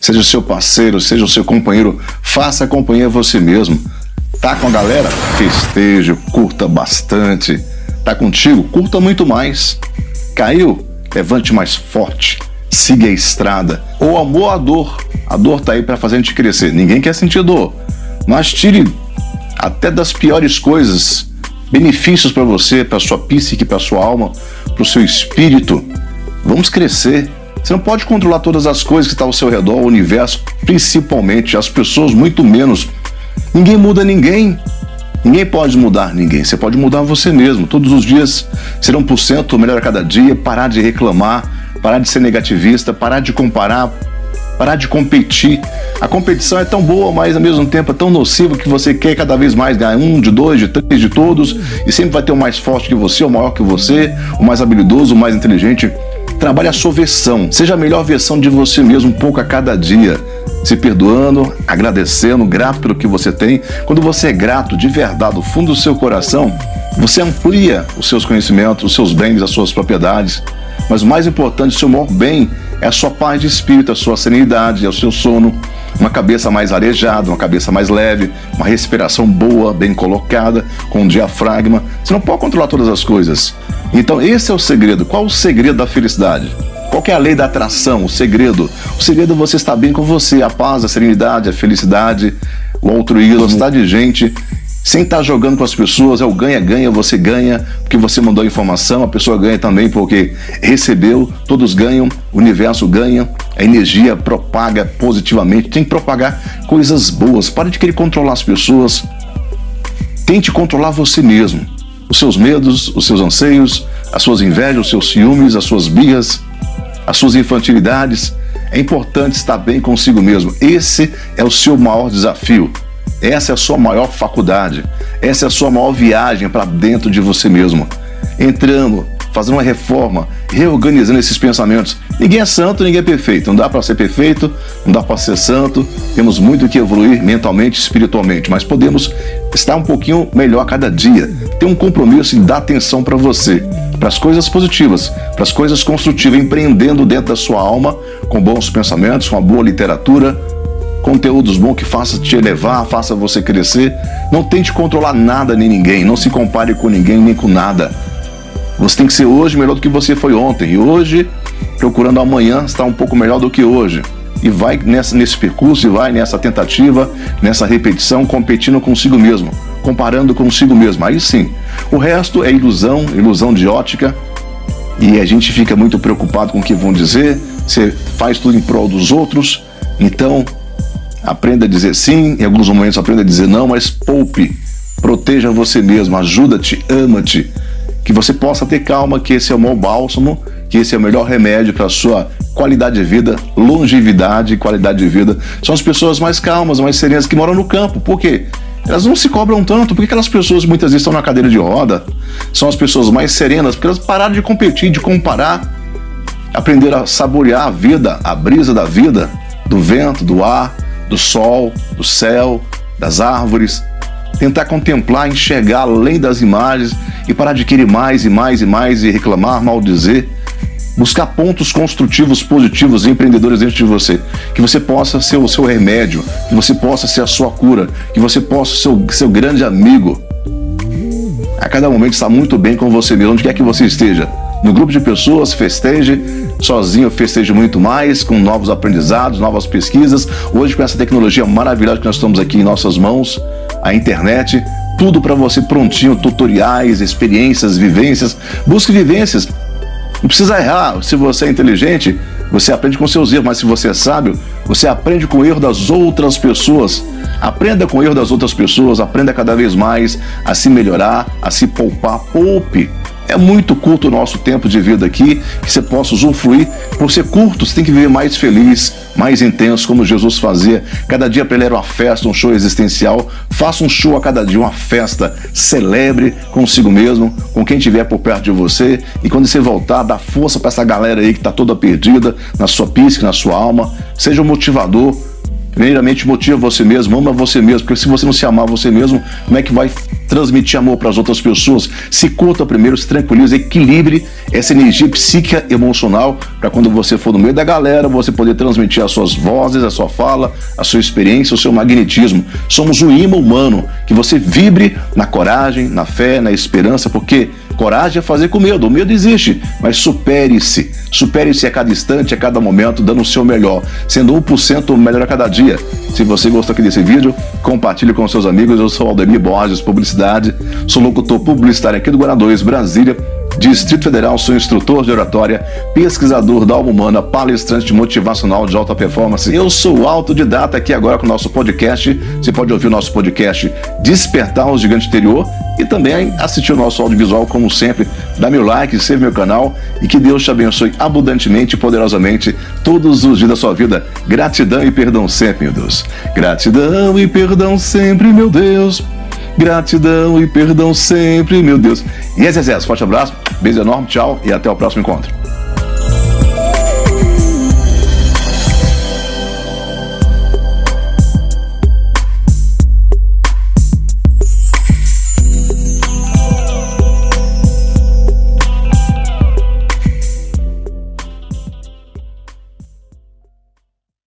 Seja o seu parceiro, seja o seu companheiro, faça companhia a você mesmo. Tá com a galera? Festeje, curta bastante. Tá contigo? Curta muito mais. Caiu? Levante mais forte. Siga a estrada. O amor a dor. A dor tá aí para fazer a gente crescer. Ninguém quer sentir dor. Mas tire até das piores coisas benefícios para você, para sua psique, para sua alma, para o seu espírito. Vamos crescer. Você não pode controlar todas as coisas que estão ao seu redor, o universo, principalmente as pessoas, muito menos. Ninguém muda ninguém. Ninguém pode mudar ninguém. Você pode mudar você mesmo. Todos os dias serão por cento melhor a cada dia. Parar de reclamar, parar de ser negativista, parar de comparar, parar de competir. A competição é tão boa, mas ao mesmo tempo é tão nociva que você quer cada vez mais ganhar um, de dois, de três, de todos, e sempre vai ter o mais forte que você, o maior que você, o mais habilidoso, o mais inteligente. Trabalhe a sua versão, seja a melhor versão de você mesmo um pouco a cada dia. Se perdoando, agradecendo, grato pelo que você tem. Quando você é grato de verdade, do fundo do seu coração, você amplia os seus conhecimentos, os seus bens, as suas propriedades. Mas o mais importante, o seu maior bem é a sua paz de espírito, a sua serenidade, é o seu sono, uma cabeça mais arejada, uma cabeça mais leve, uma respiração boa, bem colocada, com um diafragma. Você não pode controlar todas as coisas. Então, esse é o segredo. Qual o segredo da felicidade? Qual é a lei da atração? O segredo? O segredo é você estar bem com você, a paz, a serenidade, a felicidade, o altruísmo, gostar de gente sem estar jogando com as pessoas, é o ganha-ganha, você ganha porque você mandou a informação, a pessoa ganha também porque recebeu, todos ganham, o universo ganha, a energia propaga positivamente, tem que propagar coisas boas, pare de querer controlar as pessoas, tente controlar você mesmo, os seus medos, os seus anseios, as suas invejas, os seus ciúmes, as suas birras, as suas infantilidades. É importante estar bem consigo mesmo. Esse é o seu maior desafio. Essa é a sua maior faculdade. Essa é a sua maior viagem para dentro de você mesmo. Entrando, fazendo uma reforma, reorganizando esses pensamentos. Ninguém é santo, ninguém é perfeito. Não dá para ser perfeito, não dá para ser santo. Temos muito que evoluir mentalmente, espiritualmente, mas podemos estar um pouquinho melhor a cada dia. Ter um compromisso em dar atenção para você, para as coisas positivas, para as coisas construtivas, empreendendo dentro da sua alma, com bons pensamentos, com uma boa literatura, conteúdos bons que faça te elevar, faça você crescer. Não tente controlar nada nem ninguém, não se compare com ninguém nem com nada. Você tem que ser hoje melhor do que você foi ontem e hoje procurando amanhã estar um pouco melhor do que hoje. E vai nessa, nesse percurso, e vai nessa tentativa, nessa repetição, competindo consigo mesmo, comparando consigo mesmo. Aí sim, o resto é ilusão, ilusão de ótica, e a gente fica muito preocupado com o que vão dizer, você faz tudo em prol dos outros, então Aprenda a dizer sim, em alguns momentos aprenda a dizer não, mas poupe, proteja você mesmo, ajuda-te, ama-te, que você possa ter calma, que esse é o maior bálsamo, que esse é o melhor remédio para a sua qualidade de vida, longevidade e qualidade de vida. São as pessoas mais calmas, mais serenas que moram no campo. Por quê? Elas não se cobram tanto, porque aquelas pessoas muitas vezes estão na cadeira de roda, são as pessoas mais serenas, porque elas pararam de competir, de comparar, aprender a saborear a vida, a brisa da vida, do vento, do ar, do sol, do céu, das árvores, tentar contemplar, enxergar além das imagens e parar de querer mais e mais e mais e reclamar, maldizer. Buscar pontos construtivos, positivos e empreendedores dentro de você. Que você possa ser o seu remédio, que você possa ser a sua cura, que você possa ser o seu grande amigo. A cada momento está muito bem com você mesmo, onde quer que você esteja. No grupo de pessoas, festeje, sozinho eu festejo muito mais, com novos aprendizados, novas pesquisas. Hoje, com essa tecnologia maravilhosa que nós estamos aqui em nossas mãos, a internet, tudo para você prontinho, tutoriais, experiências, vivências. Busque vivências. Não precisa errar. Se você é inteligente, você aprende com seus erros, mas se você é sábio, você aprende com o erro das outras pessoas. Aprenda com o erro das outras pessoas, aprenda cada vez mais a se melhorar, a se poupar. Poupe. É muito curto o nosso tempo de vida aqui, que você possa usufruir. Por ser curto, você tem que viver mais feliz, mais intenso, como Jesus fazia. Cada dia para ele era uma festa, um show existencial. Faça um show a cada dia, uma festa. Celebre consigo mesmo, com quem estiver por perto de você. E quando você voltar, dá força para essa galera aí que está toda perdida na sua psique, na sua alma. Seja um motivador. Primeiramente, motiva você mesmo, ama você mesmo, porque se você não se amar você mesmo, como é que vai transmitir amor para as outras pessoas. Se curta primeiro, se tranquilize, equilibre essa energia psíquica emocional para quando você for no meio da galera, você poder transmitir as suas vozes, a sua fala, a sua experiência, o seu magnetismo. Somos um imã humano, que você vibre na coragem, na fé, na esperança, porque coragem é fazer com medo. O medo existe, mas supere-se. Supere-se a cada instante, a cada momento, dando o seu melhor, sendo 1% melhor a cada dia. Se você gostou aqui desse vídeo, compartilhe com seus amigos. Eu sou Aldemir Borges, Publicidade, sou locutor publicitário aqui do Guará 2, Brasília. Distrito Federal, sou instrutor de oratória, pesquisador da alma humana, palestrante motivacional de alta performance. Eu sou autodidata aqui agora com o nosso podcast. Você pode ouvir o nosso podcast Despertar o Gigante Interior e também assistir o nosso audiovisual, como sempre. Dá meu like, inscreva meu canal e que Deus te abençoe abundantemente e poderosamente todos os dias da sua vida. Gratidão e perdão sempre, meu Deus. Gratidão e perdão sempre, meu Deus. Gratidão e perdão sempre, meu Deus. E é, Zezé, forte abraço, beijo enorme, tchau e até o próximo encontro.